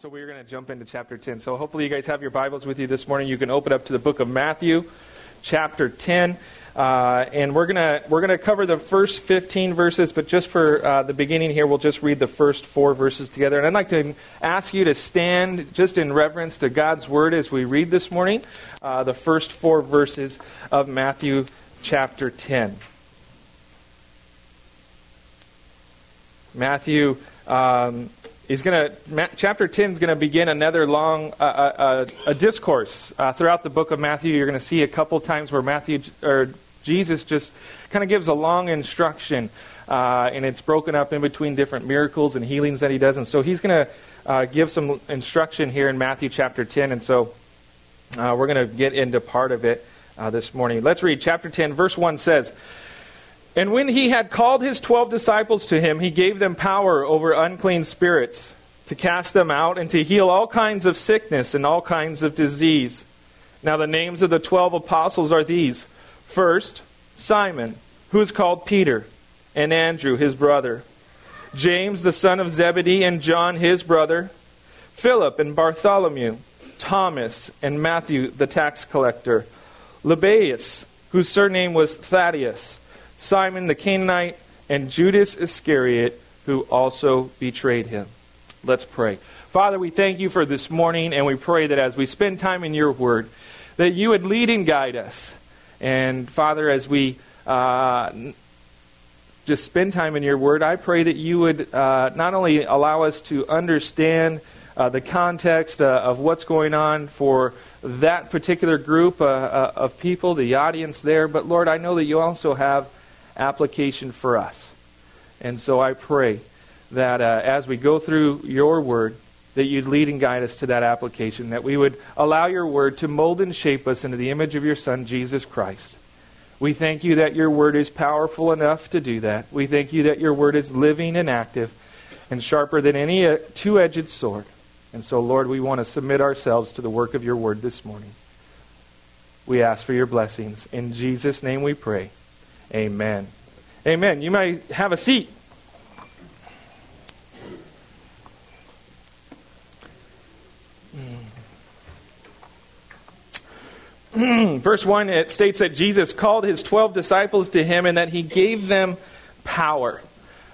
So we're going to jump into chapter 10. So hopefully you guys have your Bibles with you this morning. You can open up to the book of Matthew, chapter 10. Uh, and we're going to we're to cover the first 15 verses, but just for uh, the beginning here, we'll just read the first four verses together. And I'd like to ask you to stand just in reverence to God's word as we read this morning uh, the first four verses of Matthew chapter 10. Matthew um, He's going to chapter 10 is going to begin another long uh, uh, a discourse uh, throughout the book of Matthew. You're going to see a couple times where Matthew or Jesus just kind of gives a long instruction, uh, and it's broken up in between different miracles and healings that he does. And so he's going to uh, give some instruction here in Matthew chapter 10. And so uh, we're going to get into part of it this morning. Let's read chapter 10, verse 1 says. And when he had called his twelve disciples to him, he gave them power over unclean spirits to cast them out and to heal all kinds of sickness and all kinds of disease. Now, the names of the twelve apostles are these. First, Simon, who is called Peter, and Andrew, his brother, James, the son of Zebedee, and John, his brother, Philip and Bartholomew, Thomas and Matthew, the tax collector, Lebbaeus, whose surname was Thaddeus Simon the Canaanite, and Judas Iscariot, who also betrayed him. Let's pray. Father, we thank you for this morning, and we pray that as we spend time in your word, that you would lead and guide us. And Father, as we uh, just spend time in your word, I pray that you would uh, not only allow us to understand uh, the context uh, of what's going on for that particular group uh, uh, of people, the audience there, but Lord, I know that you also have application for us. And so I pray that uh, as we go through your word, that you'd lead and guide us to that application, that we would allow your word to mold and shape us into the image of your Son, Jesus Christ. We thank you that your word is powerful enough to do that. We thank you that your word is living and active and sharper than any uh, two edged sword. And so, Lord, we want to submit ourselves to the work of your word this morning. We ask for your blessings. In Jesus' name we pray. Amen. Amen. You may have a seat. Verse 1, it states that Jesus called his 12 disciples to him and that he gave them power.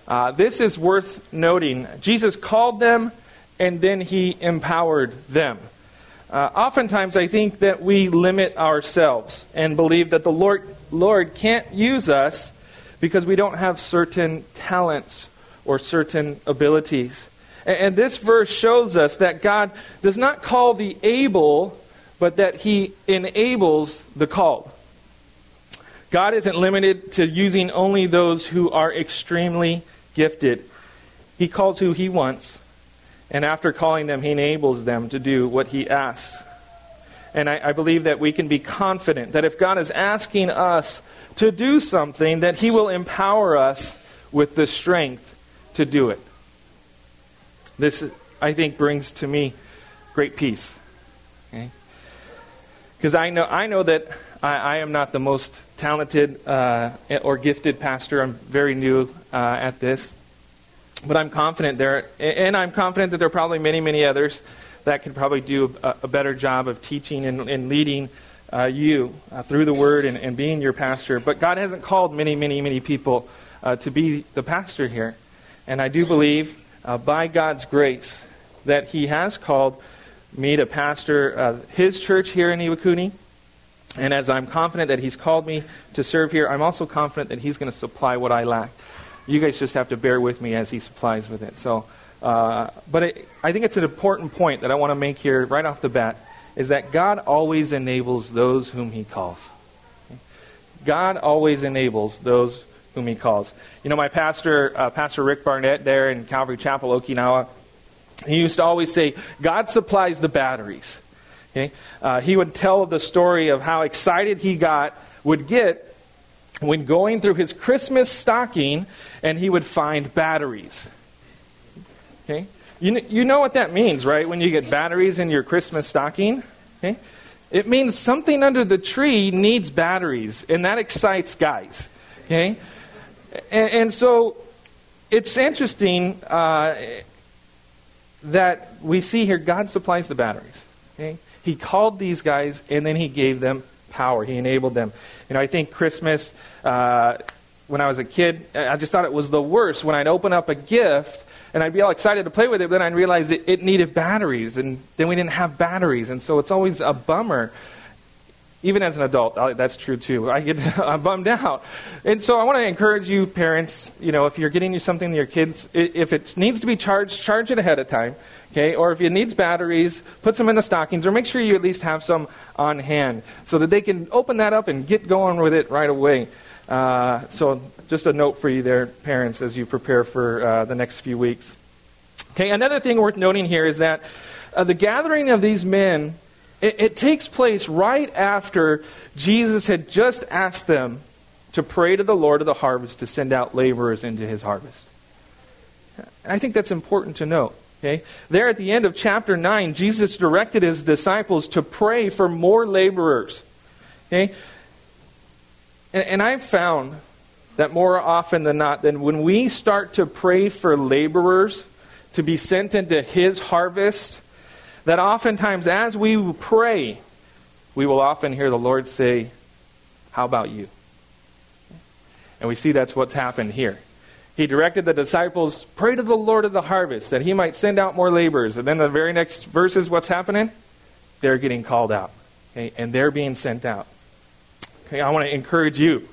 Uh, this is worth noting. Jesus called them and then he empowered them. Uh, oftentimes, I think that we limit ourselves and believe that the Lord, Lord can't use us because we don't have certain talents or certain abilities. And, and this verse shows us that God does not call the able, but that He enables the called. God isn't limited to using only those who are extremely gifted. He calls who He wants, and after calling them, He enables them to do what He asks. And I, I, believe that we can be confident that if God is asking us to do something, that He will empower us with the strength to do it. This, I think, brings to me great peace. Because okay? I know, I know that I, I, am not the most talented uh, or gifted pastor. I'm very new uh, at this. But I'm confident there, and I'm confident that there are probably many, many others that could probably do a, a better job of teaching and, and leading uh, you uh, through the Word and, and, being your pastor. But God hasn't called many, many, many people uh, to be the pastor here. And I do believe, uh, by God's grace, that He has called me to pastor uh, His church here in Iwakuni. And as I'm confident that He's called me to serve here, I'm also confident that He's going to supply what I lack. You guys just have to bear with me as He supplies with it. So, uh, but I think it's an important point that I want to make here right off the bat is that God always enables those whom He calls. God always enables those whom He calls. You know, my pastor, uh, Pastor Rick Barnett, there in Calvary Chapel, Okinawa, he used to always say, God supplies the batteries. Okay? Uh, he would tell the story of how excited he got, would get when going through his Christmas stocking and he would find batteries. Okay? You, you know what that means, right? When you get batteries in your Christmas stocking? Okay? It means something under the tree needs batteries, and that excites guys. Okay? And, and so it's interesting uh, that we see here God supplies the batteries. Okay? He called these guys and then he gave them power. He enabled them. You know, I think Christmas, uh, when I was a kid, I just thought it was the worst when I'd open up a gift and I'd be all excited to play with it, but then I'd realize it, it needed batteries, and then we didn't have batteries, and so it's always a bummer even as an adult, that's true too. I get bummed out, and so I want to encourage you, parents. You know, if you're getting you something to your kids, if it needs to be charged, charge it ahead of time, okay? Or if it needs batteries, put some in the stockings, or make sure you at least have some on hand so that they can open that up and get going with it right away. Uh, so, just a note for you there, parents, as you prepare for uh, the next few weeks. Okay, another thing worth noting here is that uh, the gathering of these men it, it takes place right after Jesus had just asked them to pray to the Lord of the harvest to send out laborers into his harvest. And I think that's important to note. Okay? There at the end of chapter 9, Jesus directed his disciples to pray for more laborers. Okay? And, and I've found that more often than not, that when we start to pray for laborers to be sent into his harvest, that oftentimes as we pray, we will often hear the Lord say, How about you? And we see that's what's happened here. He directed the disciples, Pray to the Lord of the harvest that he might send out more laborers. And then the very next verses, what's happening? They're getting called out. Okay? And they're being sent out. Okay, I want to encourage you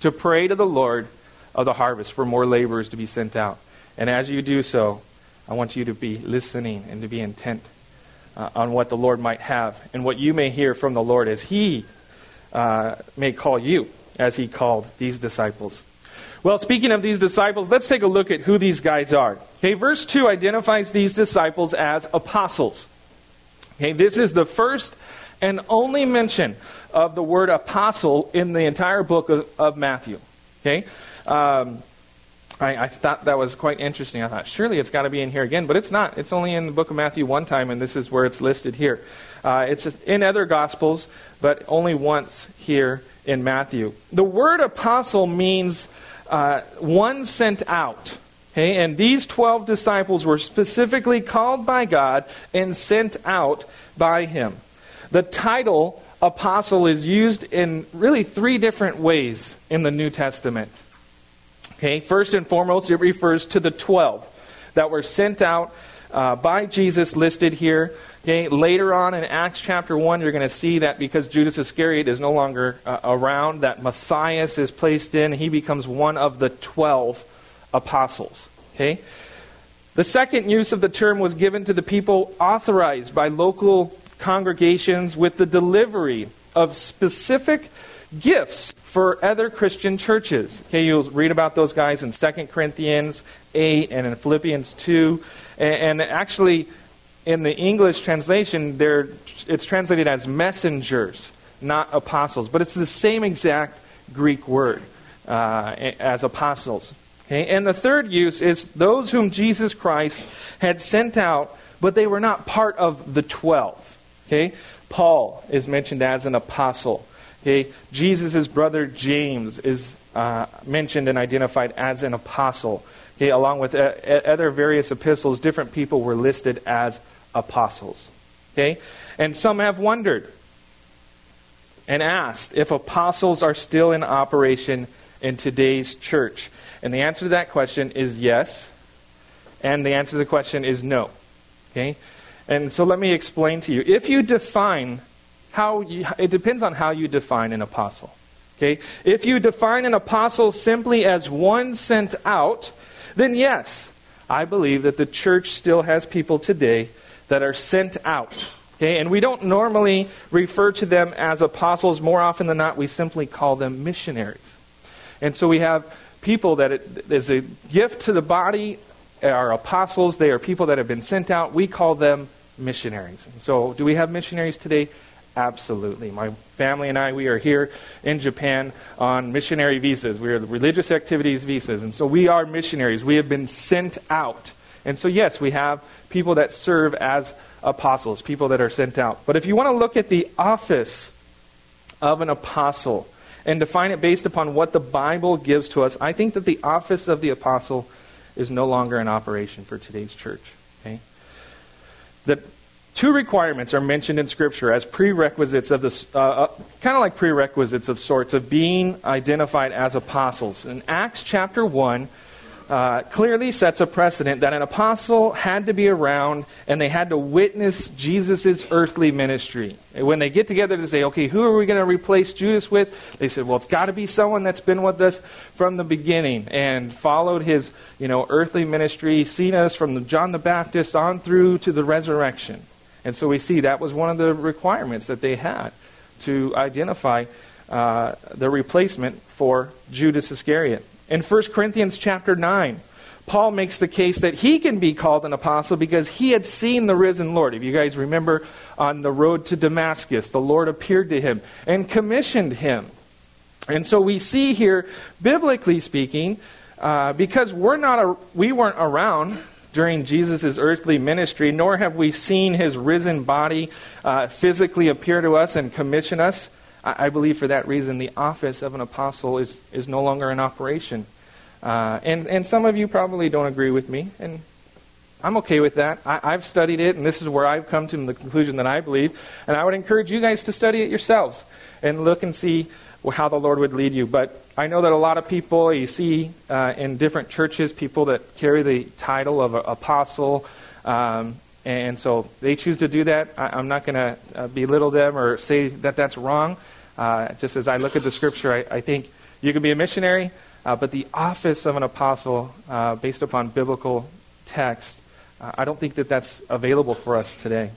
to pray to the Lord of the harvest for more laborers to be sent out. And as you do so, I want you to be listening and to be intent uh, on what the Lord might have and what you may hear from the Lord as He uh, may call you, as He called these disciples. Well, speaking of these disciples, let's take a look at who these guys are. Okay, verse 2 identifies these disciples as apostles. Okay, this is the first and only mention of the word apostle in the entire book of, of Matthew. Okay? Um, I, I, thought that was quite interesting. I thought, surely it's got to be in here again, but it's not. It's only in the book of Matthew one time, and this is where it's listed here. Uh, it's in other Gospels, but only once here in Matthew. The word apostle means uh, one sent out. Okay? And these 12 disciples were specifically called by God and sent out by Him. The title apostle is used in really three different ways in the New Testament. Okay, first and foremost, it refers to the 12 that were sent out uh, by Jesus listed here. Okay, later on in Acts chapter 1, you're going to see that because Judas Iscariot is no longer uh, around, that Matthias is placed in. He becomes one of the 12 apostles. Okay? The second use of the term was given to the people authorized by local congregations with the delivery of specific gifts for other Christian churches. Okay, you'll read about those guys in 2 Corinthians 8 and in Philippians 2. And, and actually, in the English translation, it's translated as messengers, not apostles. But it's the same exact Greek word uh, as apostles. Okay? And the third use is those whom Jesus Christ had sent out, but they were not part of the twelve. Okay? Paul is mentioned as an apostle. Okay, Jesus' brother James is uh, mentioned and identified as an apostle. Okay, along with uh, other various epistles, different people were listed as apostles. Okay, and some have wondered and asked if apostles are still in operation in today's church. And the answer to that question is yes. And the answer to the question is no. Okay? And so let me explain to you. If you define how you, it depends on how you define an apostle. Okay? If you define an apostle simply as one sent out, then yes, I believe that the church still has people today that are sent out. Okay? And we don't normally refer to them as apostles. More often than not, we simply call them missionaries. And so we have people that it, is a gift to the body are apostles. They are people that have been sent out. We call them missionaries. So, do we have missionaries today? Absolutely. My family and I, we are here in Japan on missionary visas. We are religious activities visas. And so we are missionaries. We have been sent out. And so, yes, we have people that serve as apostles, people that are sent out. But if you want to look at the office of an apostle and define it based upon what the Bible gives to us, I think that the office of the apostle is no longer in operation for today's church. Okay? that two requirements are mentioned in Scripture as prerequisites of this, uh, uh, kind of like prerequisites of sorts of being identified as apostles. In Acts chapter 1, uh, clearly sets a precedent that an apostle had to be around and they had to witness Jesus' earthly ministry. And when they get together to say, okay, who are we going to replace Judas with? They said, well, it's got to be someone that's been with us from the beginning and followed his, you know, earthly ministry, seen us from John the Baptist on through to the resurrection. And so we see that was one of the requirements that they had to identify uh, the replacement for Judas Iscariot. In 1 Corinthians chapter 9, Paul makes the case that he can be called an apostle because he had seen the risen Lord. If you guys remember on the road to Damascus, the Lord appeared to him and commissioned him. And so we see here, biblically speaking, uh, because we're not a, we weren't around during Jesus' earthly ministry, nor have we seen his risen body uh, physically appear to us and commission us. I, I, believe for that reason the office of an apostle is, is no longer in operation. Uh, and, and some of you probably don't agree with me, and I'm okay with that. I, I've studied it, and this is where I've come to the conclusion that I believe. And I would encourage you guys to study it yourselves and look and see how the Lord would lead you. But I know that a lot of people, you see uh, in different churches, people that carry the title of apostle, um, and so they choose to do that. I, am not going to uh, belittle them or say that that's wrong. Uh, just as I look at the scripture, I, I think you can be a missionary, uh, but the office of an apostle, uh, based upon biblical text, uh, I don't think that that's available for us today.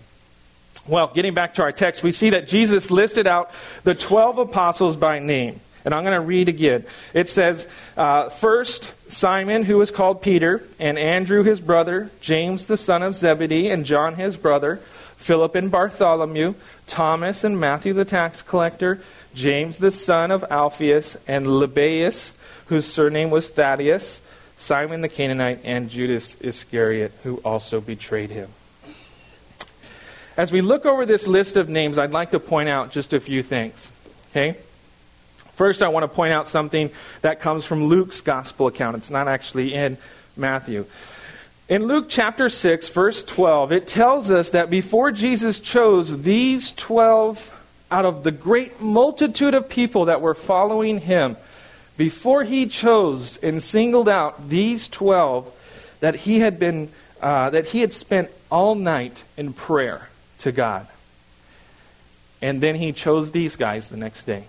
Well, getting back to our text, we see that Jesus listed out the 12 apostles by name. And I'm going to read again. It says, uh, First, Simon, who was called Peter, and Andrew his brother, James the son of Zebedee, and John his brother, Philip and Bartholomew, Thomas and Matthew the tax collector, James the son of Alphaeus, and Lebbaeus, whose surname was Thaddeus, Simon the Canaanite, and Judas Iscariot, who also betrayed him. As we look over this list of names, I'd like to point out just a few things. Okay? First, I want to point out something that comes from Luke's gospel account. It's not actually in Matthew. In Luke chapter 6, verse 12, it tells us that before Jesus chose these 12 out of the great multitude of people that were following him, before he chose and singled out these 12, that he had been uh, that he had spent all night in prayer to God. And then he chose these guys the next day.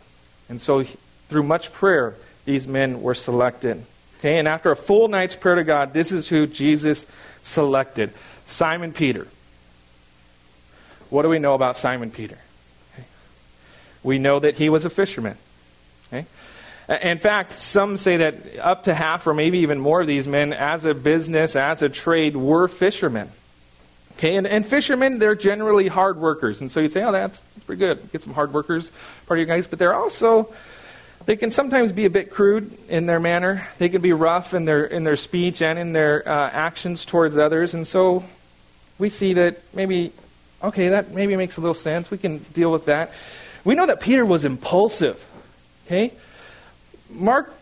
And so, through much prayer, these men were selected. Okay, and after a full night's prayer to God, this is who Jesus selected Simon Peter. What do we know about Simon Peter? Okay. We know that he was a fisherman. Okay. In fact, some say that up to half or maybe even more of these men, as a business, as a trade, were fishermen. Okay, and, and fishermen, they're generally hard workers. And so you'd say, oh, that's, pretty good. Get some hard workers, part of your guys. But they're also, they can sometimes be a bit crude in their manner. They can be rough in their, in their speech and in their uh, actions towards others. And so we see that maybe, okay, that maybe makes a little sense. We can deal with that. We know that Peter was impulsive. Okay? Mark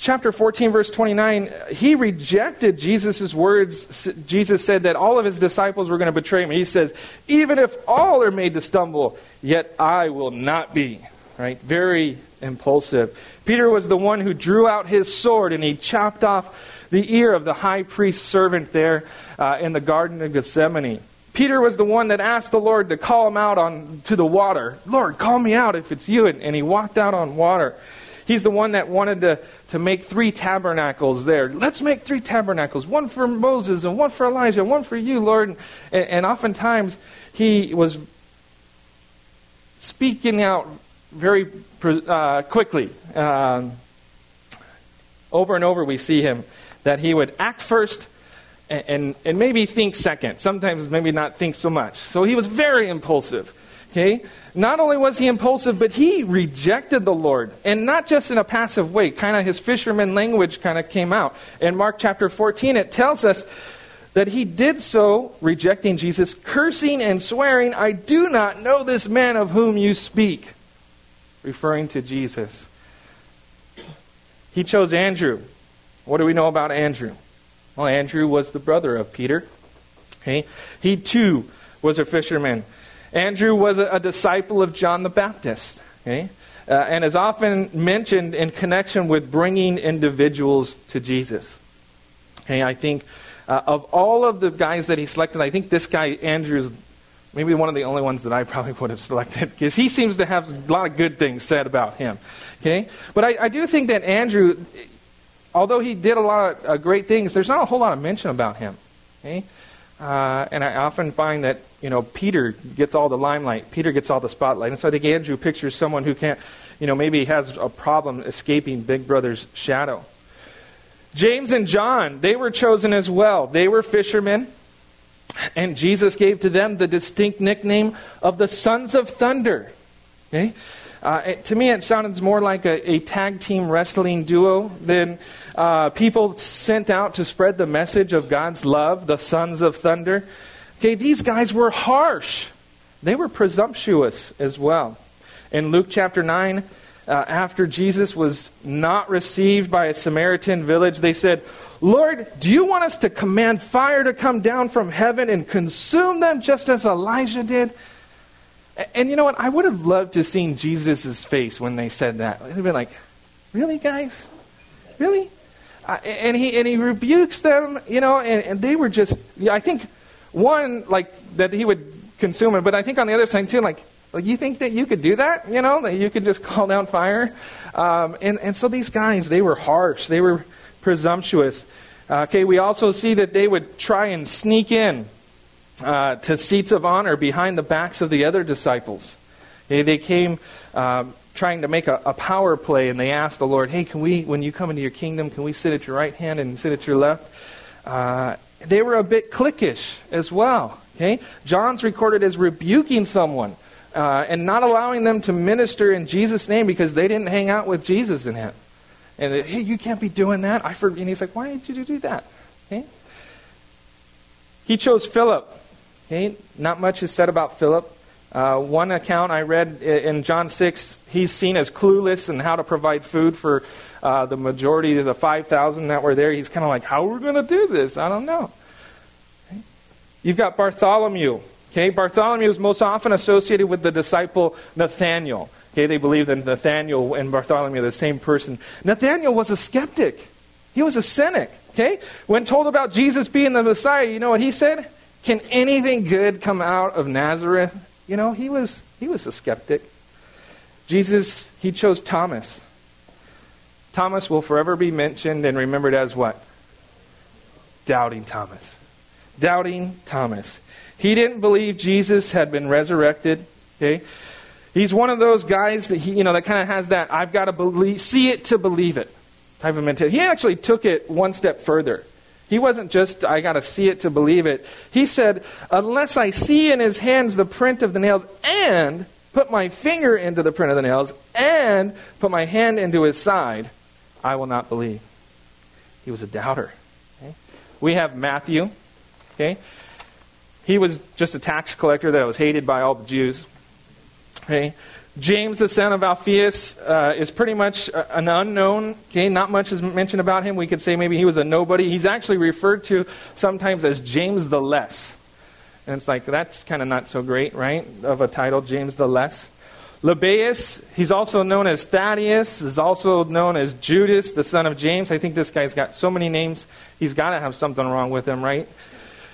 chapter 14, verse 29, he rejected Jesus' words. Jesus said that all of his disciples were going to betray him. He says, Even if all are made to stumble, yet I will not be. Right? Very impulsive. Peter was the one who drew out his sword and he chopped off the ear of the high priest's servant there uh, in the Garden of Gethsemane. Peter was the one that asked the Lord to call him out on to the water. Lord, call me out if it's you. And, and he walked out on water. He's the one that wanted to, to make three tabernacles there. Let's make three tabernacles one for Moses, and one for Elijah, and one for you, Lord. And, and oftentimes he was speaking out very uh, quickly. Um, over and over, we see him that he would act first and, and, and maybe think second. Sometimes, maybe not think so much. So he was very impulsive. Okay? Not only was he impulsive, but he rejected the Lord. And not just in a passive way. Kind of his fisherman language kind of came out. In Mark chapter 14, it tells us that he did so, rejecting Jesus, cursing and swearing, I do not know this man of whom you speak. Referring to Jesus. He chose Andrew. What do we know about Andrew? Well, Andrew was the brother of Peter. Okay? He too was a fisherman. Andrew was a, a disciple of John the Baptist. Okay? Uh, and is often mentioned in connection with bringing individuals to Jesus. Okay, I think uh, of all of the guys that he selected, I think this guy, Andrew, is maybe one of the only ones that I probably would have selected because he seems to have a lot of good things said about him. Okay? But I, I do think that Andrew, although he did a lot of uh, great things, there's not a whole lot of mention about him. Okay? Uh, and I often find that, you know, Peter gets all the limelight. Peter gets all the spotlight. And so I think Andrew pictures someone who can't, you know, maybe has a problem escaping Big Brother's shadow. James and John, they were chosen as well. They were fishermen. And Jesus gave to them the distinct nickname of the sons of thunder. Okay? Uh, it, to me, it sounds more like a, a tag team wrestling duo than uh, people sent out to spread the message of God's love, the sons of thunder. Okay, these guys were harsh. They were presumptuous as well. In Luke chapter 9, uh, after Jesus was not received by a Samaritan village, they said, Lord, do you want us to command fire to come down from heaven and consume them just as Elijah did? And you know what? I would have loved to have seen Jesus' face when they said that. They'd been like, Really, guys? Really? Uh, and, he, and he rebukes them, you know, and, and they were just, I think, one, like, that he would consume it, but I think on the other side, too, like, like you think that you could do that? You know, that you could just call down fire? Um, and, and so these guys, they were harsh. They were presumptuous. Uh, okay, we also see that they would try and sneak in uh, to seats of honor behind the backs of the other disciples. Okay, they came um, trying to make a, a, power play, and they asked the Lord, "Hey, can we, when you come into your kingdom, can we sit at your right hand and sit at your left?" Uh, they were a bit cliquish as well. Okay, John's recorded as rebuking someone uh, and not allowing them to minister in Jesus' name because they didn't hang out with Jesus in it. And they, hey, you can't be doing that. I for, and he's like, why did you do that? Okay. He chose Philip. Okay, not much is said about Philip. Uh, one account I read in John 6, he's seen as clueless in how to provide food for uh, the majority of the 5,000 that were there. He's kind of like, how are we going to do this? I don't know. Okay. You've got Bartholomew. Okay, Bartholomew is most often associated with the disciple Nathaniel. Okay, they believe that Nathaniel and Bartholomew are the same person. Nathaniel was a skeptic. He was a cynic. Okay? When told about Jesus being the Messiah, you know what he said? Can anything good come out of Nazareth? You know, he was he was a skeptic. Jesus, he chose Thomas. Thomas will forever be mentioned and remembered as what? Doubting Thomas. Doubting Thomas. He didn't believe Jesus had been resurrected. Okay? He's one of those guys that he, you know, that kind of has that I've got to believe, see it to believe it type of mentality. He actually took it one step further. He wasn't just, I got to see it to believe it. He said, unless I see in his hands the print of the nails and put my finger into the print of the nails and put my hand into his side, I will not believe. He was a doubter. Okay? We have Matthew. Okay? He was just a tax collector that was hated by all the Jews. Okay? James, the son of Alphaeus, uh, is pretty much an unknown. Okay, not much is mentioned about him. We could say maybe he was a nobody. He's actually referred to sometimes as James the Less. And it's like, that's kind of not so great, right? Of a title, James the Less. Lebbaeus, he's also known as Thaddeus, is also known as Judas, the son of James. I think this guy's got so many names, he's got to have something wrong with him, right?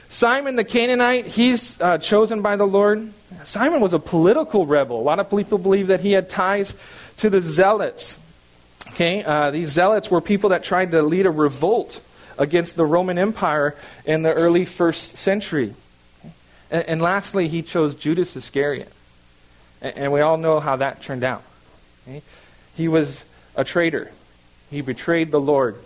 Simon the Canaanite, he's uh, chosen by the Lord. Simon was a political rebel. A lot of people believe that he had ties to the Zealots. Okay, uh, these Zealots were people that tried to lead a revolt against the Roman Empire in the early first century. And, and lastly, he chose Judas Iscariot. And, and, we all know how that turned out. Okay? He was a traitor, he betrayed the Lord.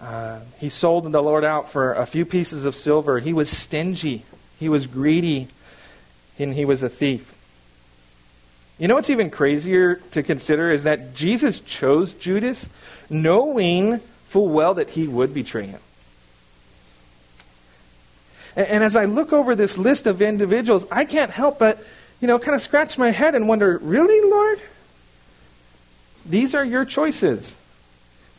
Uh, he sold the Lord out for a few pieces of silver. He was stingy. He was greedy. And he was a thief. You know what's even crazier to consider is that Jesus chose Judas knowing full well that he would betray him. And, and as I look over this list of individuals, I can't help but, you know, kind of scratch my head and wonder, really, Lord? These are your choices.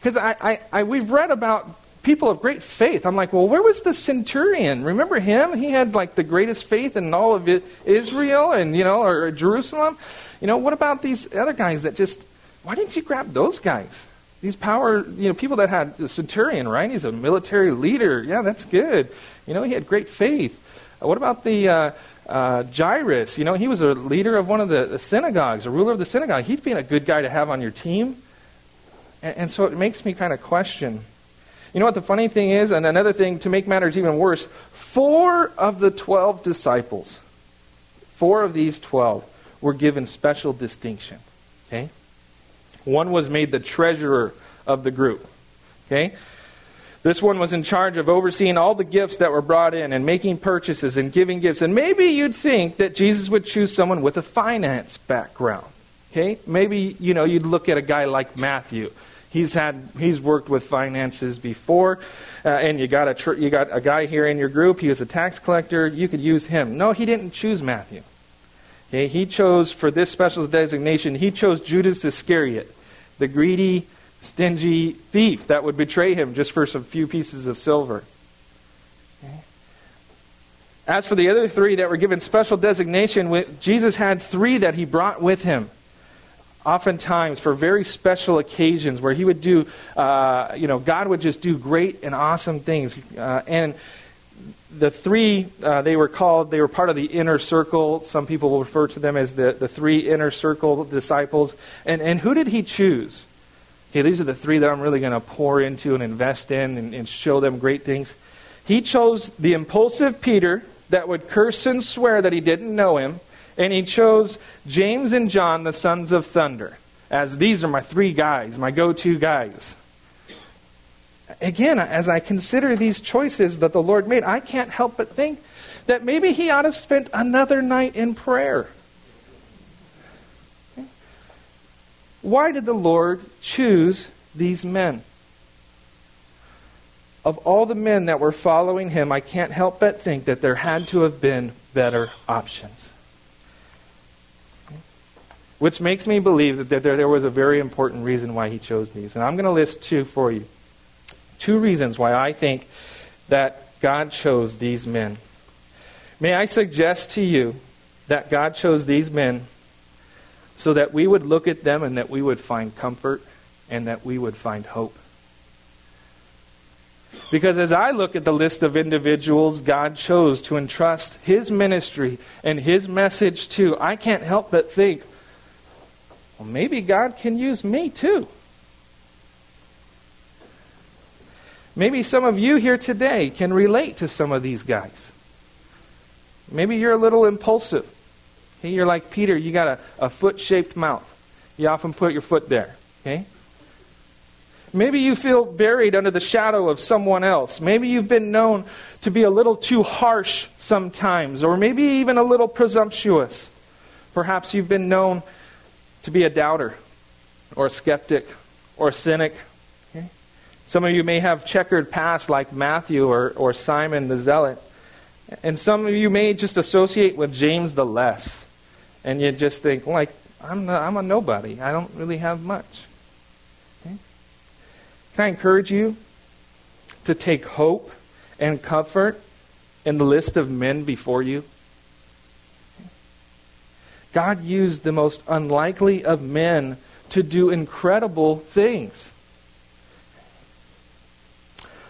Because I, I, I, we've read about people of great faith. I'm like, well, where was the centurion? Remember him? He had like the greatest faith in all of Israel and, you know, or Jerusalem. You know, what about these other guys that just, why didn't you grab those guys? These power, you know, people that had the centurion, right? He's a military leader. Yeah, that's good. You know, he had great faith. Uh, what about the uh, uh, Jairus? You know, he was a leader of one of the, the, synagogues, a ruler of the synagogue. He'd be a good guy to have on your team. And, and so it makes me kind of question. You know what the funny thing is? And another thing to make matters even worse four of the 12 disciples, four of these 12, were given special distinction. Okay? One was made the treasurer of the group. Okay? This one was in charge of overseeing all the gifts that were brought in and making purchases and giving gifts. And maybe you'd think that Jesus would choose someone with a finance background. Okay? Maybe, you know, you'd look at a guy like Matthew. He's had he's worked with finances before, uh, and you got a tr- you got a guy here in your group. He was a tax collector. You could use him. No, he didn't choose Matthew. Okay, he chose for this special designation, he chose Judas Iscariot, the greedy, stingy thief that would betray him just for some few pieces of silver. As for the other three that were given special designation, Jesus had three that he brought with him. Oftentimes, for very special occasions where he would do, uh, you know, God would just do great and awesome things. Uh, and the three, uh, they were called, they were part of the inner circle. Some people will refer to them as the, the three inner circle disciples. And, and who did he choose? Okay, these are the three that I'm really going to pour into and invest in and, and show them great things. He chose the impulsive Peter that would curse and swear that he didn't know him. And he chose James and John, the sons of thunder, as these are my three guys, my go to guys again, as I consider these choices that the Lord made, I can't help but think that maybe he ought to have spent another night in prayer. Why did the Lord choose these men? Of all the men that were following him, I can't help but think that there had to have been better options. Which makes me believe that there, there was a very important reason why he chose these. And I'm going to list two for you two reasons why I think that God chose these men. May I suggest to you that God chose these men so that we would look at them and that we would find comfort and that we would find hope. Because as I look at the list of individuals God chose to entrust His ministry and His message to, I can't help but think, well, maybe God can use me too. Maybe some of you here today can relate to some of these guys. Maybe you're a little impulsive. You're like Peter, you got a, a foot shaped mouth. You often put your foot there. Okay? Maybe you feel buried under the shadow of someone else. Maybe you've been known to be a little too harsh sometimes, or maybe even a little presumptuous. Perhaps you've been known to be a doubter, or a skeptic, or a cynic, some of you may have checkered past like Matthew or, or Simon the Zealot. And some of you may just associate with James the Less. And you just think, like, I'm, not, I'm a nobody. I don't really have much. Okay? Can I encourage you to take hope and comfort in the list of men before you? God used the most unlikely of men to do incredible things.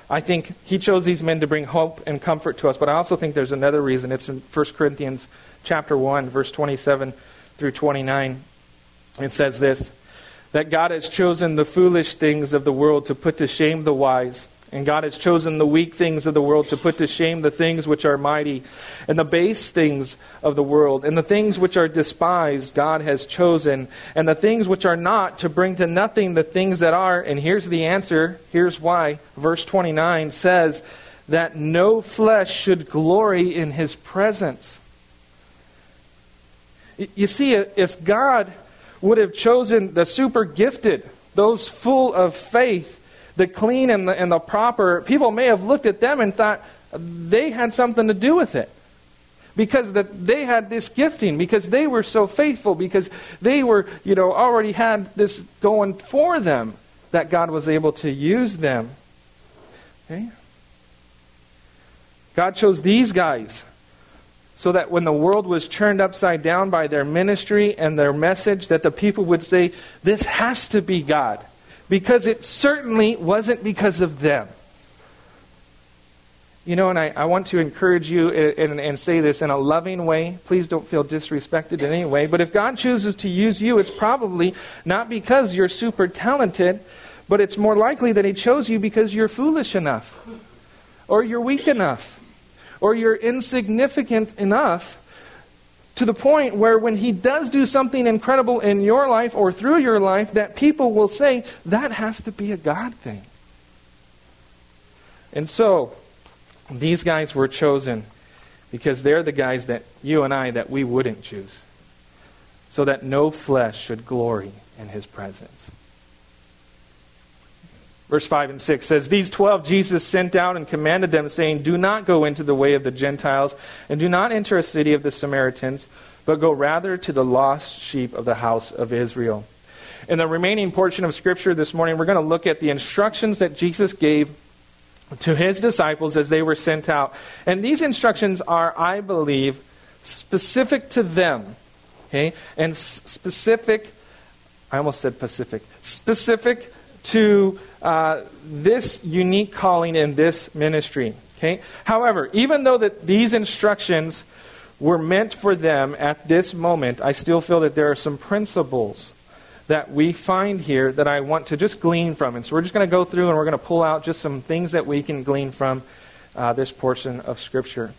I think he chose these men to bring hope and comfort to us, but I also think there's another reason. It's in 1 Corinthians chapter 1, verse 27 through 29. It says this that God has chosen the foolish things of the world to put to shame the wise. And God has chosen the weak things of the world to put to shame the things which are mighty, and the base things of the world, and the things which are despised, God has chosen, and the things which are not to bring to nothing the things that are. And here's the answer. Here's why. Verse 29 says that no flesh should glory in his presence. You see, if God would have chosen the super gifted, those full of faith, the clean and the, and the proper, people may have looked at them and thought they had something to do with it. Because that they had this gifting, because they were so faithful, because they were, you know, already had this going for them, that God was able to use them. Okay? God chose these guys so that when the world was turned upside down by their ministry and their message that the people would say this has to be God because it certainly wasn't because of them. You know, and I, I want to encourage you and, and, say this in a loving way. Please don't feel disrespected in any way. But if God chooses to use you, it's probably not because you're super talented, but it's more likely that He chose you because you're foolish enough, or you're weak enough, or you're insignificant enough to the point where when He does do something incredible in your life or through your life, that people will say, that has to be a God thing. And so, these guys were chosen because they're the guys that you and I that we wouldn't choose. So that no flesh should glory in his presence. Verse 5 and 6 says, These twelve Jesus sent out and commanded them, saying, Do not go into the way of the Gentiles, and do not enter a city of the Samaritans, but go rather to the lost sheep of the house of Israel. In the remaining portion of Scripture this morning, we're going to look at the instructions that Jesus gave to his disciples as they were sent out. And these instructions are, I believe, specific to them. Okay? And specific, I almost said Pacific, specific to uh, this unique calling in this ministry. Okay? However, even though that these instructions were meant for them at this moment, I still feel that there are some principles that we find here that I want to just glean from. And so we're just going to go through and we're going to pull out just some things that we can glean from uh, this portion of Scripture.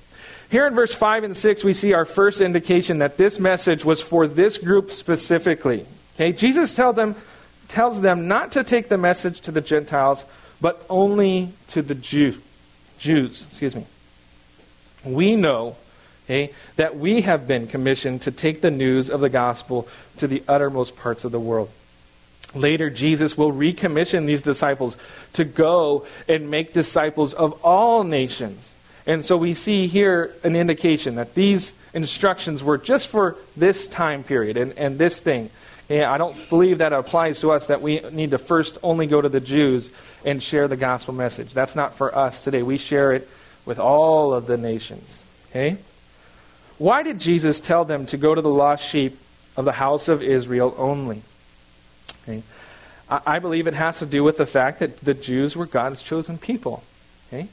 Here in verse 5 and 6, we see our first indication that this message was for this group specifically. Okay, Jesus tell them, tells them not to take the message to the Gentiles, but only to the Jew, Jews. Excuse me. We know okay, that we have been commissioned to take the news of the gospel to the uttermost parts of the world. Later, Jesus will recommission these disciples to go and make disciples of all nations. And so we see here an indication that these instructions were just for this time period and, and this thing. And I don't believe that applies to us that we need to first only go to the Jews and share the gospel message. That's not for us today. We share it with all of the nations. Okay? Why did Jesus tell them to go to the lost sheep of the house of Israel only? Okay. I believe it has to do with the fact that the Jews were God's chosen people. Okay?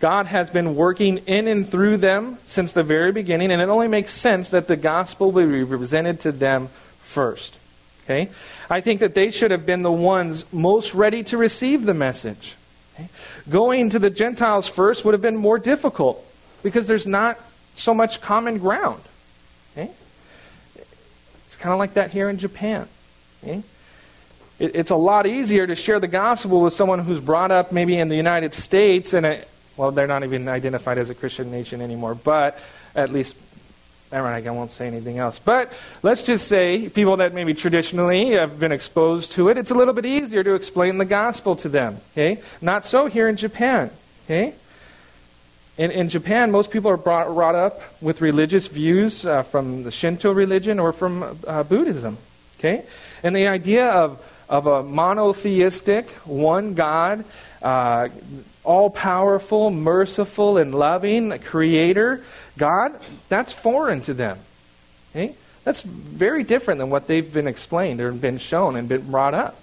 God has been working in and through them since the very beginning, and it only makes sense that the gospel will be presented to them first. Okay? I think that they should have been the ones most ready to receive the message. Okay? Going to the Gentiles first would have been more difficult because there's not so much common ground. Okay? It's kind of like that here in Japan. Okay? It, it's a lot easier to share the gospel with someone who's brought up maybe in the United States and a, well, they're not even identified as a Christian nation anymore, but at least Mind, I won't say anything else. But let's just say people that maybe traditionally have been exposed to it, it's a little bit easier to explain the gospel to them. Okay? Not so here in Japan. Okay? In, in Japan, most people are brought, brought up with religious views uh, from the Shinto religion or from uh, Buddhism. Okay? And the idea of, of a monotheistic, one God, uh, all powerful, merciful, and loving creator God, that's foreign to them. Okay? That's very different than what they've been explained or been shown and been brought up.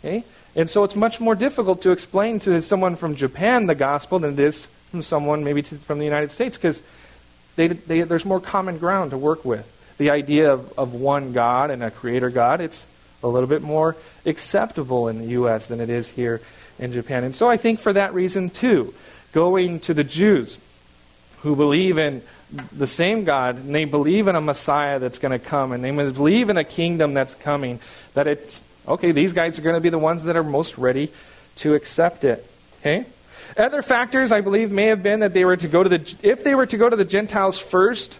Okay? And so it's much more difficult to explain to someone from Japan the gospel than it is from someone maybe to, from the United States because there's more common ground to work with. The idea of, of one God and a creator God, it's a little bit more acceptable in the U.S. than it is here in Japan. And so I think for that reason, too, going to the Jews who believe in the same God, and they believe in a Messiah that's going to come, and they believe in a kingdom that's coming, that it's, okay, these guys are going to be the ones that are most ready to accept it. Okay? Other factors, I believe, may have been that they were to go to the, if they were to go to the Gentiles first,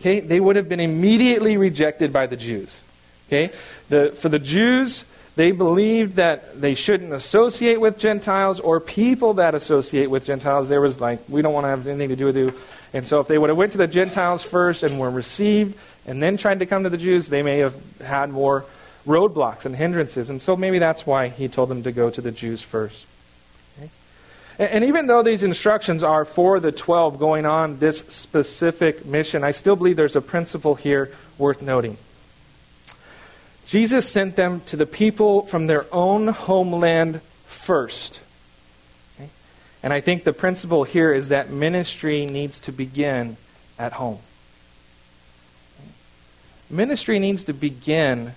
okay, they would have been immediately rejected by the Jews. Okay? The, for the Jews, they believed that they shouldn't associate with Gentiles or people that associate with Gentiles. There was like, we don't want to have anything to do with you. And so if they would have went to the Gentiles first and were received and then tried to come to the Jews, they may have had more roadblocks and hindrances. And so maybe that's why he told them to go to the Jews first. And even though these instructions are for the 12 going on this specific mission, I still believe there's a principle here worth noting. Jesus sent them to the people from their own homeland first. Okay? And I think the principle here is that ministry needs to begin at home. Ministry needs to begin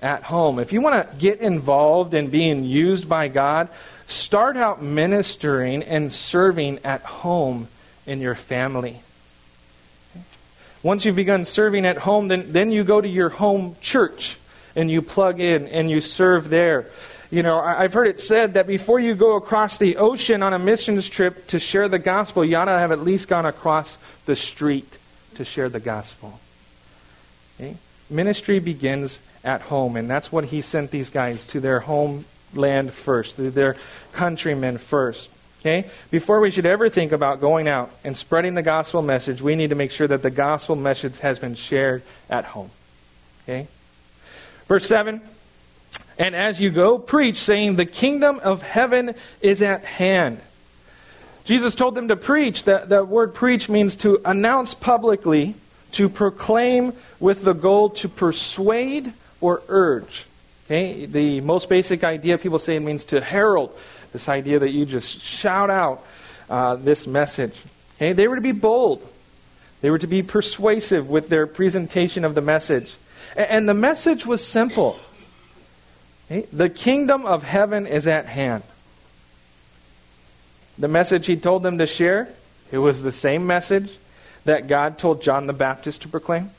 at home. If you want to get involved in being used by God, start out ministering and serving at home in your family. Once you've begun serving at home, then, then you go to your home church and you plug in and you serve there. You know, I've heard it said that before you go across the ocean on a missions trip to share the gospel, you ought to have at least gone across the street to share the gospel. Okay? Ministry begins at home. And that's what he sent these guys to their homeland first, to their countrymen first. Okay? Before we should ever think about going out and spreading the gospel message, we need to make sure that the gospel message has been shared at home. Okay? Verse 7 And as you go, preach, saying, The kingdom of heaven is at hand. Jesus told them to preach. That, that word preach means to announce publicly, to proclaim with the goal to persuade or urge. Okay? The most basic idea people say it means to herald. This idea that you just shout out uh, this message. Okay? They were to be bold. They were to be persuasive with their presentation of the message. And the message was simple. The kingdom of heaven is at hand. The message he told them to share, it was the same message that God told John the Baptist to proclaim.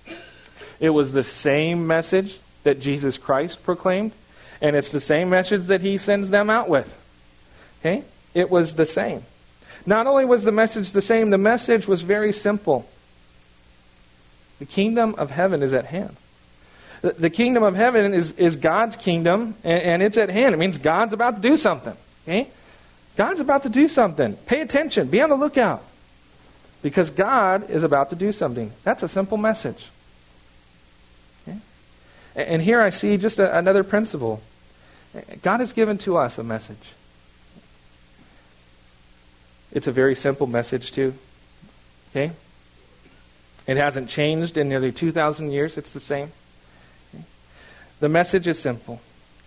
It was the same message that Jesus Christ proclaimed, and it's the same message that he sends them out with. Okay? It was the same. Not only was the message the same, the message was very simple. The kingdom of heaven is at hand. The, kingdom of heaven is, is God's kingdom, and, and it's at hand. It means God's about to do something. Okay? God's about to do something. Pay attention. Be on the lookout. Because God is about to do something. That's a simple message. And here I see just a, another principle. God has given to us a message. It's a very simple message, too. Okay? It hasn't changed in nearly 2,000 years, it's the same. The message is simple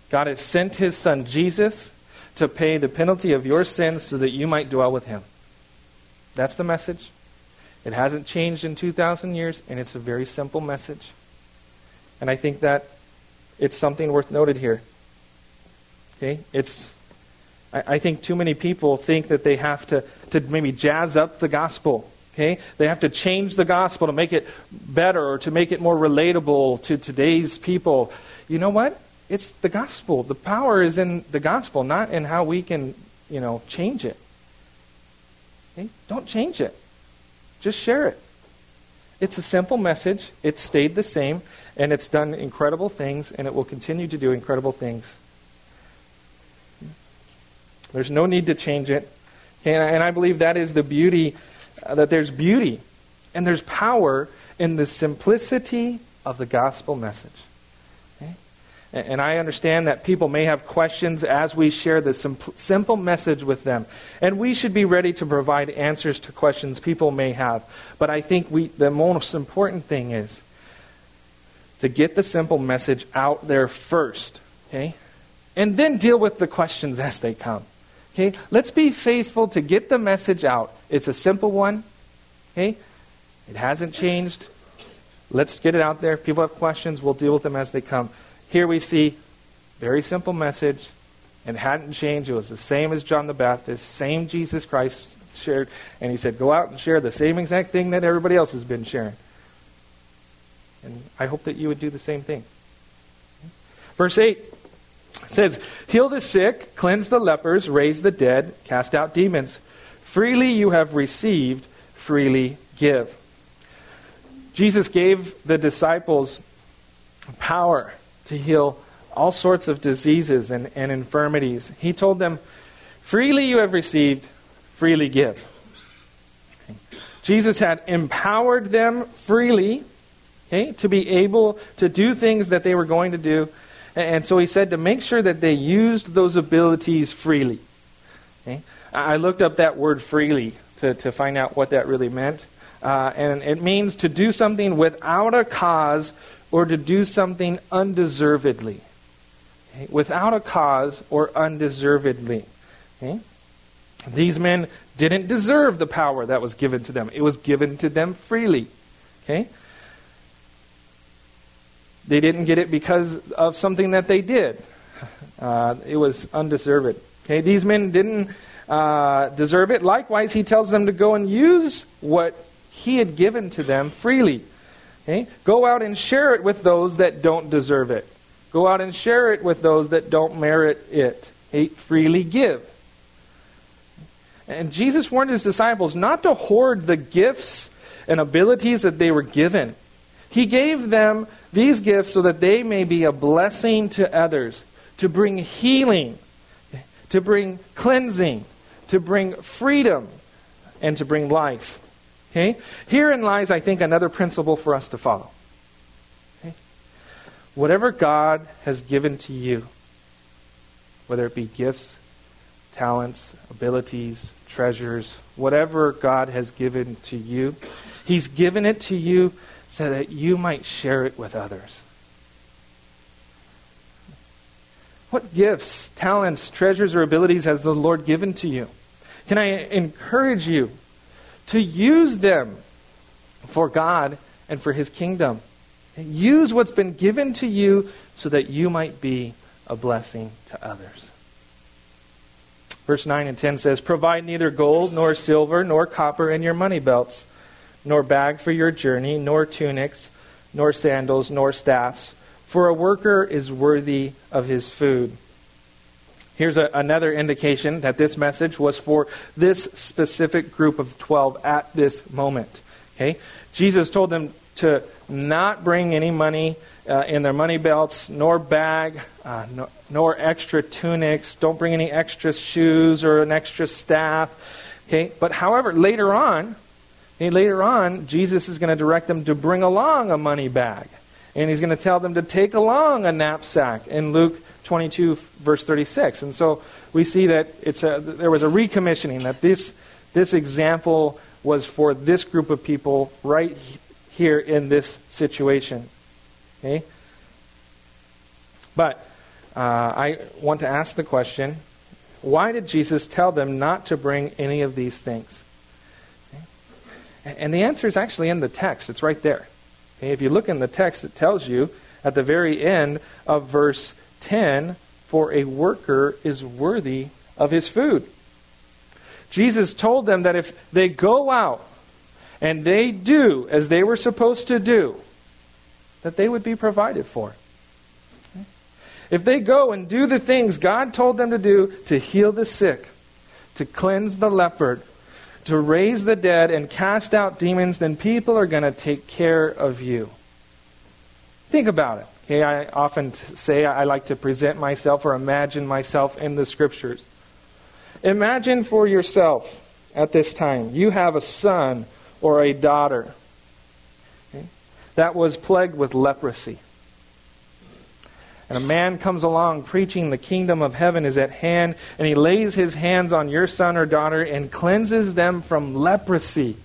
God has sent his son Jesus to pay the penalty of your sins so that you might dwell with him. That's the message. It hasn't changed in 2,000 years, and it's a very simple message. And I think that it's something worth noted here. Okay? It's I, I think too many people think that they have to, to maybe jazz up the gospel. Okay? They have to change the gospel to make it better or to make it more relatable to today's people. You know what? It's the gospel. The power is in the gospel, not in how we can, you know, change it. Okay? Don't change it. Just share it. It's a simple message. It's stayed the same, and it's done incredible things, and it will continue to do incredible things. There's no need to change it. And I believe that is the beauty, uh, that there's beauty and there's power in the simplicity of the gospel message. And I understand that people may have questions as we share the simple message with them. And we should be ready to provide answers to questions people may have. But I think we, the most important thing is to get the simple message out there first. Okay? And then deal with the questions as they come. Okay? Let's be faithful to get the message out. It's a simple one. Okay? It hasn't changed. Let's get it out there. If people have questions, we'll deal with them as they come. Here we see very simple message and hadn't changed. It was the same as John the Baptist, same Jesus Christ shared. And he said, Go out and share the same exact thing that everybody else has been sharing. And I hope that you would do the same thing. Verse 8 says, Heal the sick, cleanse the lepers, raise the dead, cast out demons. Freely you have received, freely give. Jesus gave the disciples power to heal all sorts of diseases and, and infirmities. He told them, Freely you have received, freely give. Jesus had empowered them freely okay, to be able to do things that they were going to do. And so he said to make sure that they used those abilities freely. Okay? I looked up that word freely to, to find out what that really meant. Uh, and it means to do something without a cause or to do something undeservedly. Okay? Without a cause or undeservedly. Okay? These men didn't deserve the power that was given to them, it was given to them freely. Okay? They didn't get it because of something that they did. Uh, it was undeserved. Okay, these men didn't uh, deserve it. Likewise, he tells them to go and use what he had given to them freely. Okay? Go out and share it with those that don't deserve it. Go out and share it with those that don't merit it. Okay? Freely give. And Jesus warned his disciples not to hoard the gifts and abilities that they were given. He gave them these gifts so that they may be a blessing to others, to bring healing, to bring cleansing, to bring freedom, and to bring life. Okay? Herein lies, I think, another principle for us to follow. Okay? Whatever God has given to you, whether it be gifts, talents, abilities, treasures, whatever God has given to you, He's given it to you so that you might share it with others. What gifts, talents, treasures, or abilities has the Lord given to you? Can I encourage you to use them for God and for His kingdom? Use what's been given to you so that you might be a blessing to others. Verse 9 and 10 says, Provide neither gold, nor silver, nor copper in your money belts, nor bag for your journey, nor tunics, nor sandals, nor staffs, for a worker is worthy of his food. Here's a, another indication that this message was for this specific group of 12 at this moment. Okay? Jesus told them to not bring any money uh, in their money belts, nor bag, uh, no, nor extra tunics. Don't bring any extra shoes or an extra staff. Okay, but however, later on, okay, later on, Jesus is going to direct them to bring along a money bag, and he's going to tell them to take along a knapsack in Luke 22, verse 36. And so we see that it's a, there was a recommissioning that this this example was for this group of people right here in this situation. Okay? But uh, I want to ask the question why did Jesus tell them not to bring any of these things? And the answer is actually in the text, it's right there. If you look in the text, it tells you at the very end of verse 10 for a worker is worthy of his food. Jesus told them that if they go out and they do as they were supposed to do, that they would be provided for. If they go and do the things God told them to do to heal the sick, to cleanse the leopard, to raise the dead, and cast out demons, then people are going to take care of you. Think about it. Okay, I often say I like to present myself or imagine myself in the scriptures. Imagine for yourself at this time you have a son or a daughter that was plagued with leprosy. And a man comes along preaching the kingdom of heaven is at hand, and he lays his hands on your son or daughter and cleanses them from leprosy.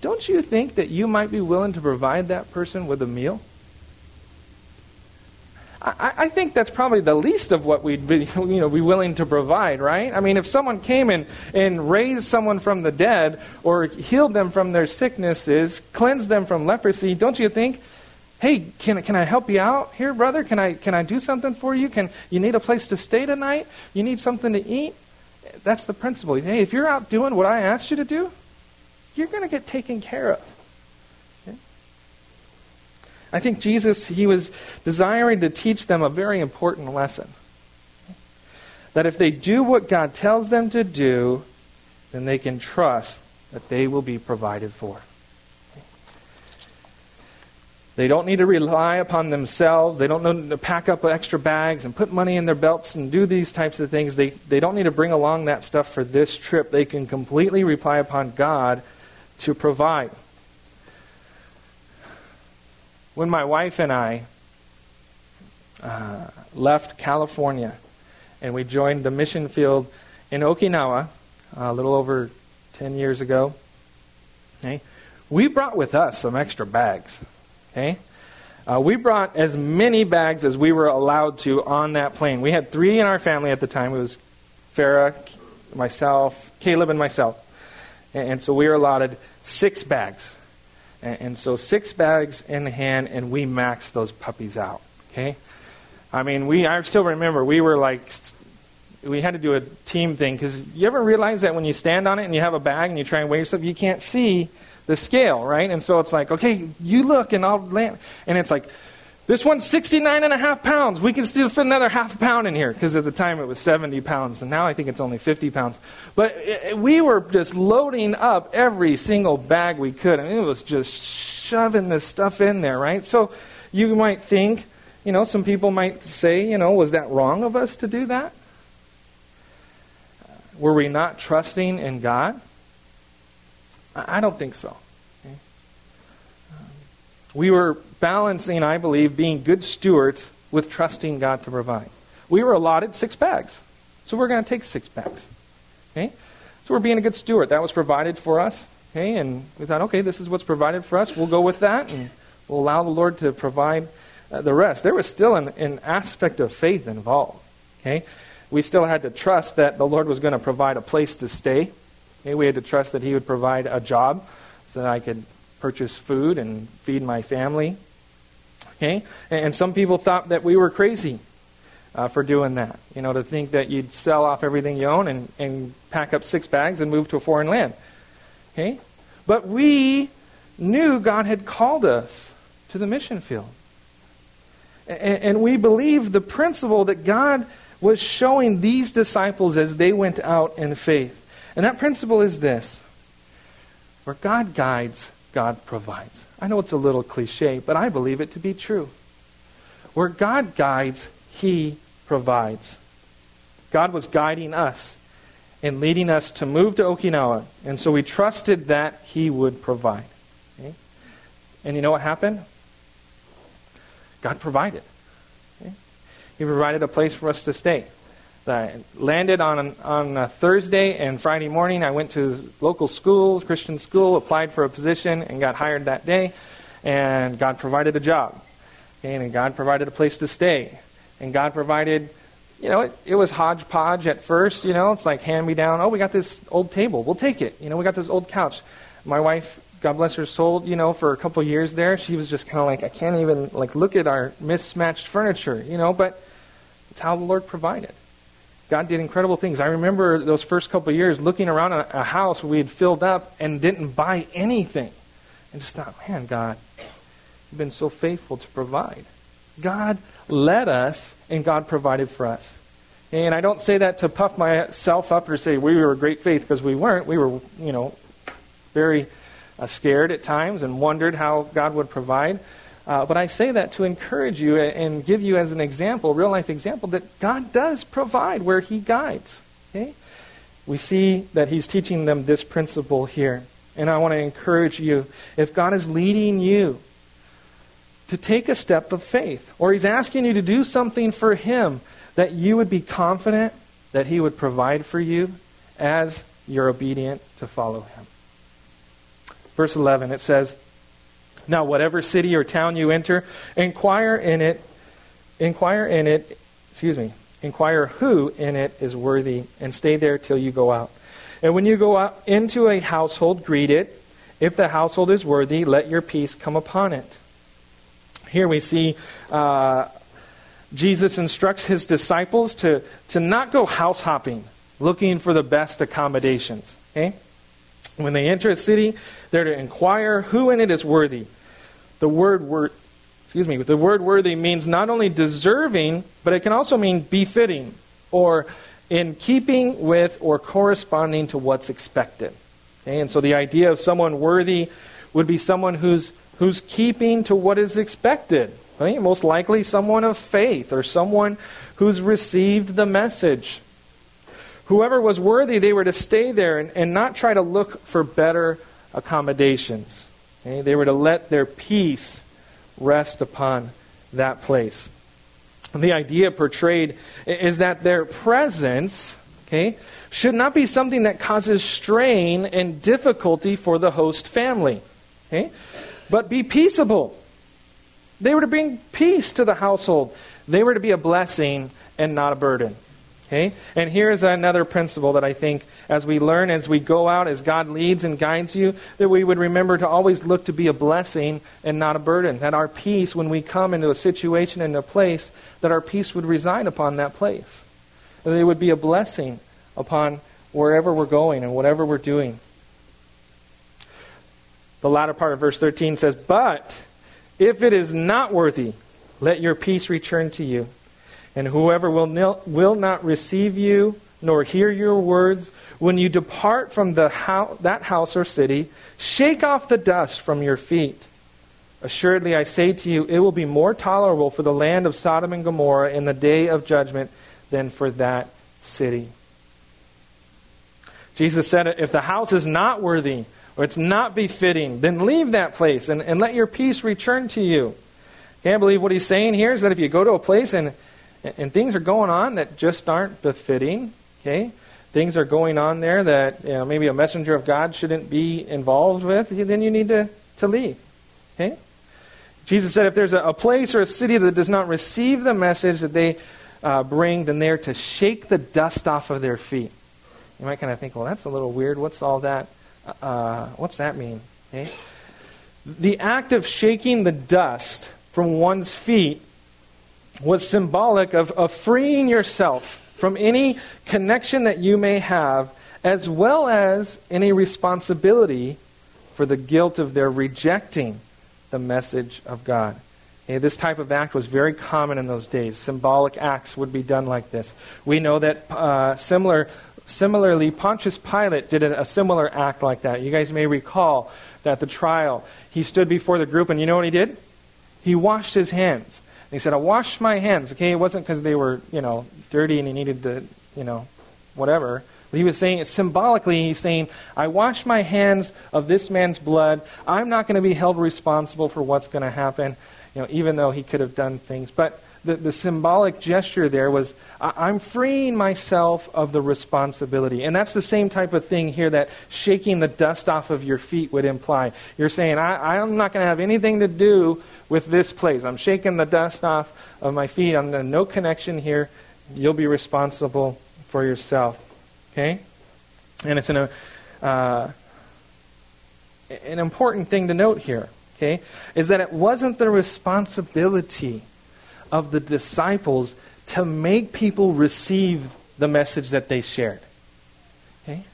Don't you think that you might be willing to provide that person with a meal? I, think that's probably the least of what we'd be, you know, be willing to provide, right? I mean, if someone came and, and raised someone from the dead or healed them from their sicknesses, cleansed them from leprosy, don't you think, hey, can, can I help you out here, brother? Can I, can I do something for you? Can you need a place to stay tonight? You need something to eat? That's the principle. Hey, if you're out doing what I asked you to do, you're going to get taken care of. I think Jesus, he was desiring to teach them a very important lesson. That if they do what God tells them to do, then they can trust that they will be provided for. They don't need to rely upon themselves. They don't need to pack up extra bags and put money in their belts and do these types of things. They, they don't need to bring along that stuff for this trip. They can completely rely upon God to provide. When my wife and I uh, left California and we joined the mission field in Okinawa a little over 10 years ago. Okay? We brought with us some extra bags. Okay? Uh, we brought as many bags as we were allowed to on that plane. We had three in our family at the time. It was Farah, myself, Caleb, and myself. And, and so we were allotted six bags. And, and so six bags in hand, and we maxed those puppies out. Okay? I mean, we. I still remember we were like, we had to do a team thing because you ever realize that when you stand on it and you have a bag and you try and weigh yourself, you can't see the scale, right? And so it's like, okay, you look and I'll land. And it's like, this one's 69 and a half pounds. We can still fit another half a pound in here because at the time it was 70 pounds, and now I think it's only 50 pounds. But it, we were just loading up every single bag we could. I mean, it was just shoving this stuff in there, right? So you might think, you know, some people might say, you know, was that wrong of us to do that? Were we not trusting in God? I don't think so. Um, we were balancing, I believe, being good stewards with trusting God to provide. We were allotted six bags, so we're going to take six bags. Okay? So we're being a good steward. That was provided for us. Okay? And we thought, okay, this is what's provided for us. We'll go with that, and we'll allow the Lord to provide uh, the rest. There was still an, an aspect of faith involved. Okay? We still had to trust that the Lord was going to provide a place to stay Okay, we had to trust that He would provide a job so that I could purchase food and feed my family. Okay? And some people thought that we were crazy uh, for doing that. You know, to think that you'd sell off everything you own and, and pack up six bags and move to a foreign land. Okay? But we knew God had called us to the mission field. And, and we believed the principle that God was showing these disciples as they went out in faith. And that principle is this where God guides, God provides. I know it's a little cliche, but I believe it to be true. Where God guides, He provides. God was guiding us and leading us to move to Okinawa, and so we trusted that He would provide. Okay? And you know what happened? God provided. Okay? He provided a place for us to stay. I landed on, on a Thursday and Friday morning. I went to local school, Christian school, applied for a position, and got hired that day. And God provided a job. And God provided a place to stay. And God provided, you know, it, it was hodgepodge at first. You know, it's like hand me down. Oh, we got this old table. We'll take it. You know, we got this old couch. My wife, God bless her soul, you know, for a couple years there, she was just kind of like, I can't even like look at our mismatched furniture. You know, but it's how the Lord provided. God did incredible things. I remember those first couple years looking around a, a house we had filled up and didn't buy anything. And just thought, man, God, you've been so faithful to provide. God led us and God provided for us. And I don't say that to puff myself up or say we were great faith because we weren't. We were, you know, very uh, scared at times and wondered how God would provide. Uh, but I say that to encourage you and give you as an example, real life example, that God does provide where He guides. Okay? We see that He's teaching them this principle here. And I want to encourage you if God is leading you to take a step of faith, or He's asking you to do something for Him, that you would be confident that He would provide for you as you're obedient to follow Him. Verse 11, it says, now, whatever city or town you enter, inquire in it, inquire in it, excuse me, inquire who in it is worthy, and stay there till you go out. And when you go out into a household, greet it. If the household is worthy, let your peace come upon it. Here we see uh, Jesus instructs his disciples to, to not go house hopping, looking for the best accommodations. Okay? When they enter a city, they're to inquire who in it is worthy. The word word excuse me, the word worthy means not only deserving, but it can also mean befitting or in keeping with or corresponding to what's expected. Okay? And so the idea of someone worthy would be someone who's who's keeping to what is expected. Most likely someone of faith or someone who's received the message. Whoever was worthy, they were to stay there and, and not try to look for better accommodations. Okay? They were to let their peace rest upon that place. the idea portrayed is that their presence, okay, should not be something that causes strain and difficulty for the host family, okay, but be peaceable. They were to bring peace to the household. They were to be a blessing and not a burden. Okay? And here is another principle that I think as we learn, as we go out, as God leads and guides you, that we would remember to always look to be a blessing and not a burden. That our peace, when we come into a situation and a place, that our peace would reside upon that place. That it would be a blessing upon wherever we're going and whatever we're doing. The latter part of verse 13 says, But if it is not worthy, let your peace return to you. And whoever will, nil, will not receive you nor hear your words, when you depart from the that house or city, shake off the dust from your feet. Assuredly, I say to you, it will be more tolerable for the land of Sodom and Gomorrah in the day of judgment than for that city. Jesus said, If the house is not worthy or it's not befitting, then leave that place and, and let your peace return to you. Can't believe what he's saying here is that if you go to a place and and things are going on that just aren't befitting. Okay, things are going on there that you know, maybe a messenger of God shouldn't be involved with. Then you need to to leave. Okay. Jesus said, if there's a, a place or a city that does not receive the message that they uh, bring, then they're to shake the dust off of their feet. You might kind of think, well, that's a little weird. What's all that? Uh, what's that mean? Okay. The act of shaking the dust from one's feet was symbolic of, of freeing yourself from any connection that you may have, as well as any responsibility for the guilt of their rejecting the message of God. Okay, this type of act was very common in those days. Symbolic acts would be done like this. We know that uh, similar, similarly, Pontius Pilate did a, a similar act like that. You guys may recall that the trial, he stood before the group, and you know what he did? He washed his hands he said, I washed my hands. Okay, it wasn't because they were, you know, dirty and he needed to, you know, whatever. But he was saying, symbolically, he's saying, I wash my hands of this man's blood. I'm not going to be held responsible for what's going to happen, you know, even though he could have done things. But the, the symbolic gesture there was I, am freeing myself of the responsibility. And that's the same type of thing here that shaking the dust off of your feet would imply. You're saying, I, I'm not going to have anything to do with this place. I'm shaking the dust off of my feet. I'm no connection here. You'll be responsible for yourself. Okay? And it's an, uh, an important thing to note here. Okay? Is that it wasn't the responsibility of the disciples to make people receive the message that they shared. Okay?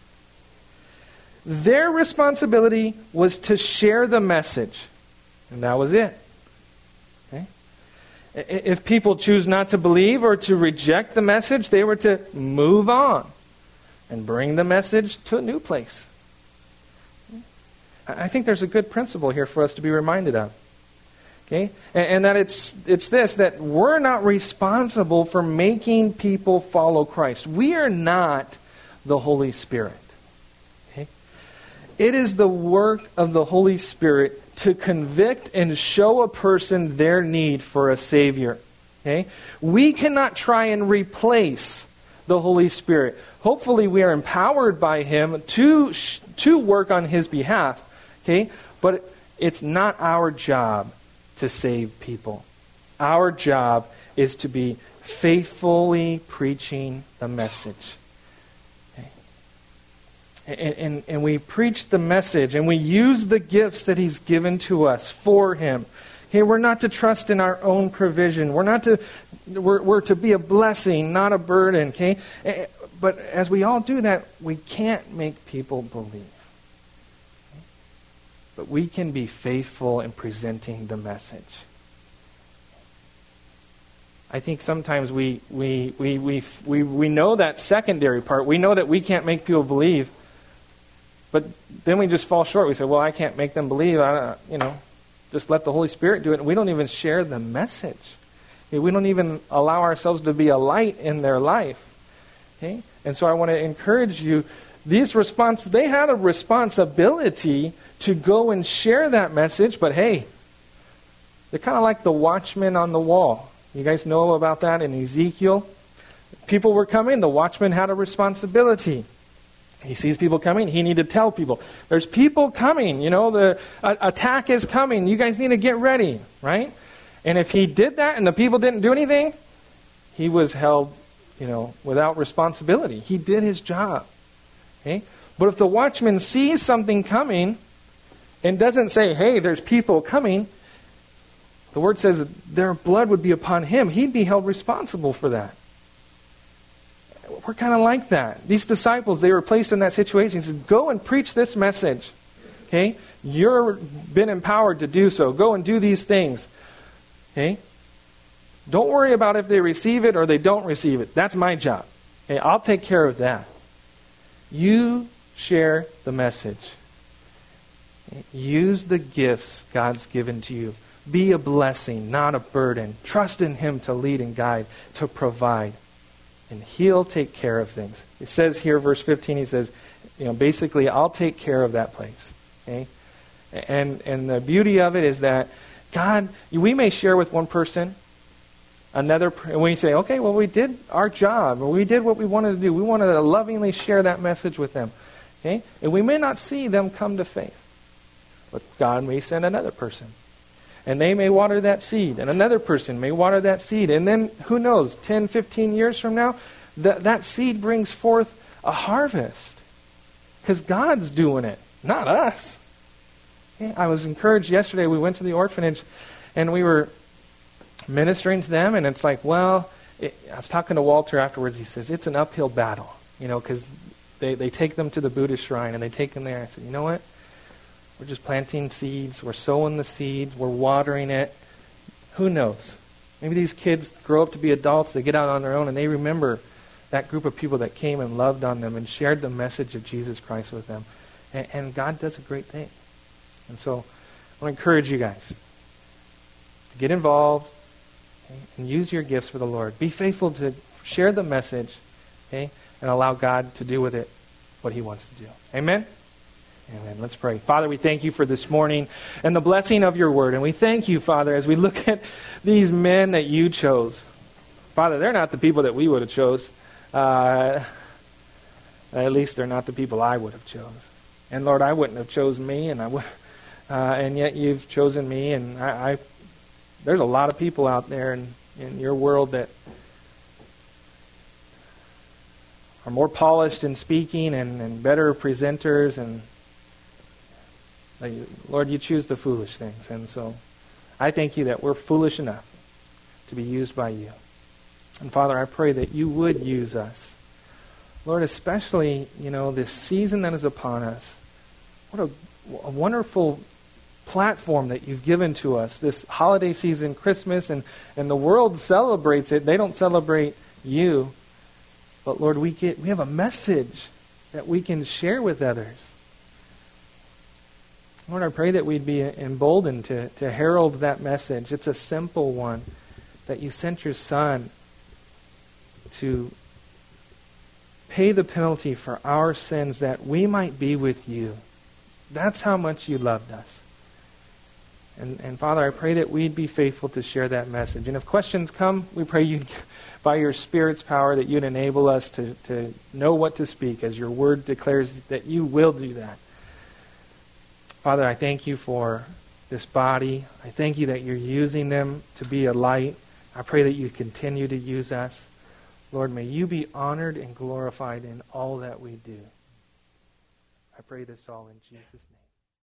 Their responsibility was to share the message, and that was it. Okay? If people choose not to believe or to reject the message, they were to move on and bring the message to a new place. I think there's a good principle here for us to be reminded of. Okay? And, and, that it's, it's this that we're not responsible for making people follow Christ. We are not the Holy Spirit. Okay? It is the work of the Holy Spirit to convict and show a person their need for a Savior. Okay? We cannot try and replace the Holy Spirit. Hopefully, we are empowered by Him to, to work on His behalf. Okay? But it's not our job to save people. Our job is to be faithfully preaching the message. And, and, and we preach the message and we use the gifts that He's given to us for Him. Okay, we're not to trust in our own provision. We're not to we're, we're to be a blessing, not a burden. Okay, eh, but as we all do that, we can't make people believe but we can be faithful in presenting the message. I think sometimes we, we, we, we, we, we know that secondary part. We know that we can't make people believe. But then we just fall short. We say, well, I can't make them believe. I, you know, just let the Holy Spirit do it. And we don't even share the message. We don't even allow ourselves to be a light in their life. Okay? And so I want to encourage you these response, they had a responsibility to go and share that message, but hey, they're kind of like the watchman on the wall. You guys know about that in Ezekiel? People were coming, the watchman had a responsibility. He sees people coming, he needed to tell people, there's people coming, you know, the attack is coming. You guys need to get ready, right? And if he did that and the people didn't do anything, he was held, you know, without responsibility. He did his job. Okay? But if the watchman sees something coming and doesn't say, hey, there's people coming, the word says their blood would be upon him. He'd be held responsible for that. We're kind of like that. These disciples, they were placed in that situation. He said, Go and preach this message. Okay? You've been empowered to do so. Go and do these things. Okay? Don't worry about if they receive it or they don't receive it. That's my job. Okay? I'll take care of that. You share the message. Use the gifts God's given to you. Be a blessing, not a burden. Trust in Him to lead and guide, to provide. And He'll take care of things. It says here, verse 15, He says, you know, basically, I'll take care of that place. Okay? And, and the beauty of it is that God, we may share with one person, another, and we say, okay, well, we did our job, or we did what we wanted to do. We wanted to lovingly share that message with them. Okay? And we may not see them come to faith. But God may send another person. And they may water that seed, and another person may water that seed. And then, who knows, 10, 15 years from now, that, that seed brings forth a harvest. Because God's doing it, not us. I was encouraged yesterday. We went to the orphanage and we were ministering to them, and it's like, well, it, I was talking to Walter afterwards. He says, it's an uphill battle, you know, because they, they take them to the Buddhist shrine and they take them there. I said, you know what? We're just planting seeds. We're sowing the seeds. We're watering it. Who knows? Maybe these kids grow up to be adults. They get out on their own and they remember that group of people that came and loved on them and shared the message of Jesus Christ with them. And, and God does a great thing. And so I want to encourage you guys to get involved okay, and use your gifts for the Lord. Be faithful to share the message okay, and allow God to do with it what He wants to do. Amen? Amen. Let's pray. Father, we thank you for this morning and the blessing of your word. And we thank you, Father, as we look at these men that you chose. Father, they're not the people that we would have chose. Uh, at least they're not the people I would have chose. And Lord, I wouldn't have chosen me, and I would, uh, and yet you've chosen me. And I, I, there's a lot of people out there in, in your world that are more polished in speaking and, and better presenters and Lord, you choose the foolish things. And so I thank you that we're foolish enough to be used by you. And Father, I pray that you would use us. Lord, especially, you know, this season that is upon us. What a, a wonderful platform that you've given to us. This holiday season, Christmas, and, and the world celebrates it. They don't celebrate you. But Lord, we get we have a message that we can share with others. Lord, I pray that we'd be emboldened to, to herald that message. It's a simple one that you sent your Son to pay the penalty for our sins that we might be with you. That's how much you loved us. And, and Father, I pray that we'd be faithful to share that message. And if questions come, we pray you, by your Spirit's power, that you'd enable us to, to know what to speak, as your word declares that you will do that. Father, I thank you for this body. I thank you that you're using them to be a light. I pray that you continue to use us. Lord, may you be honored and glorified in all that we do. I pray this all in Jesus' name.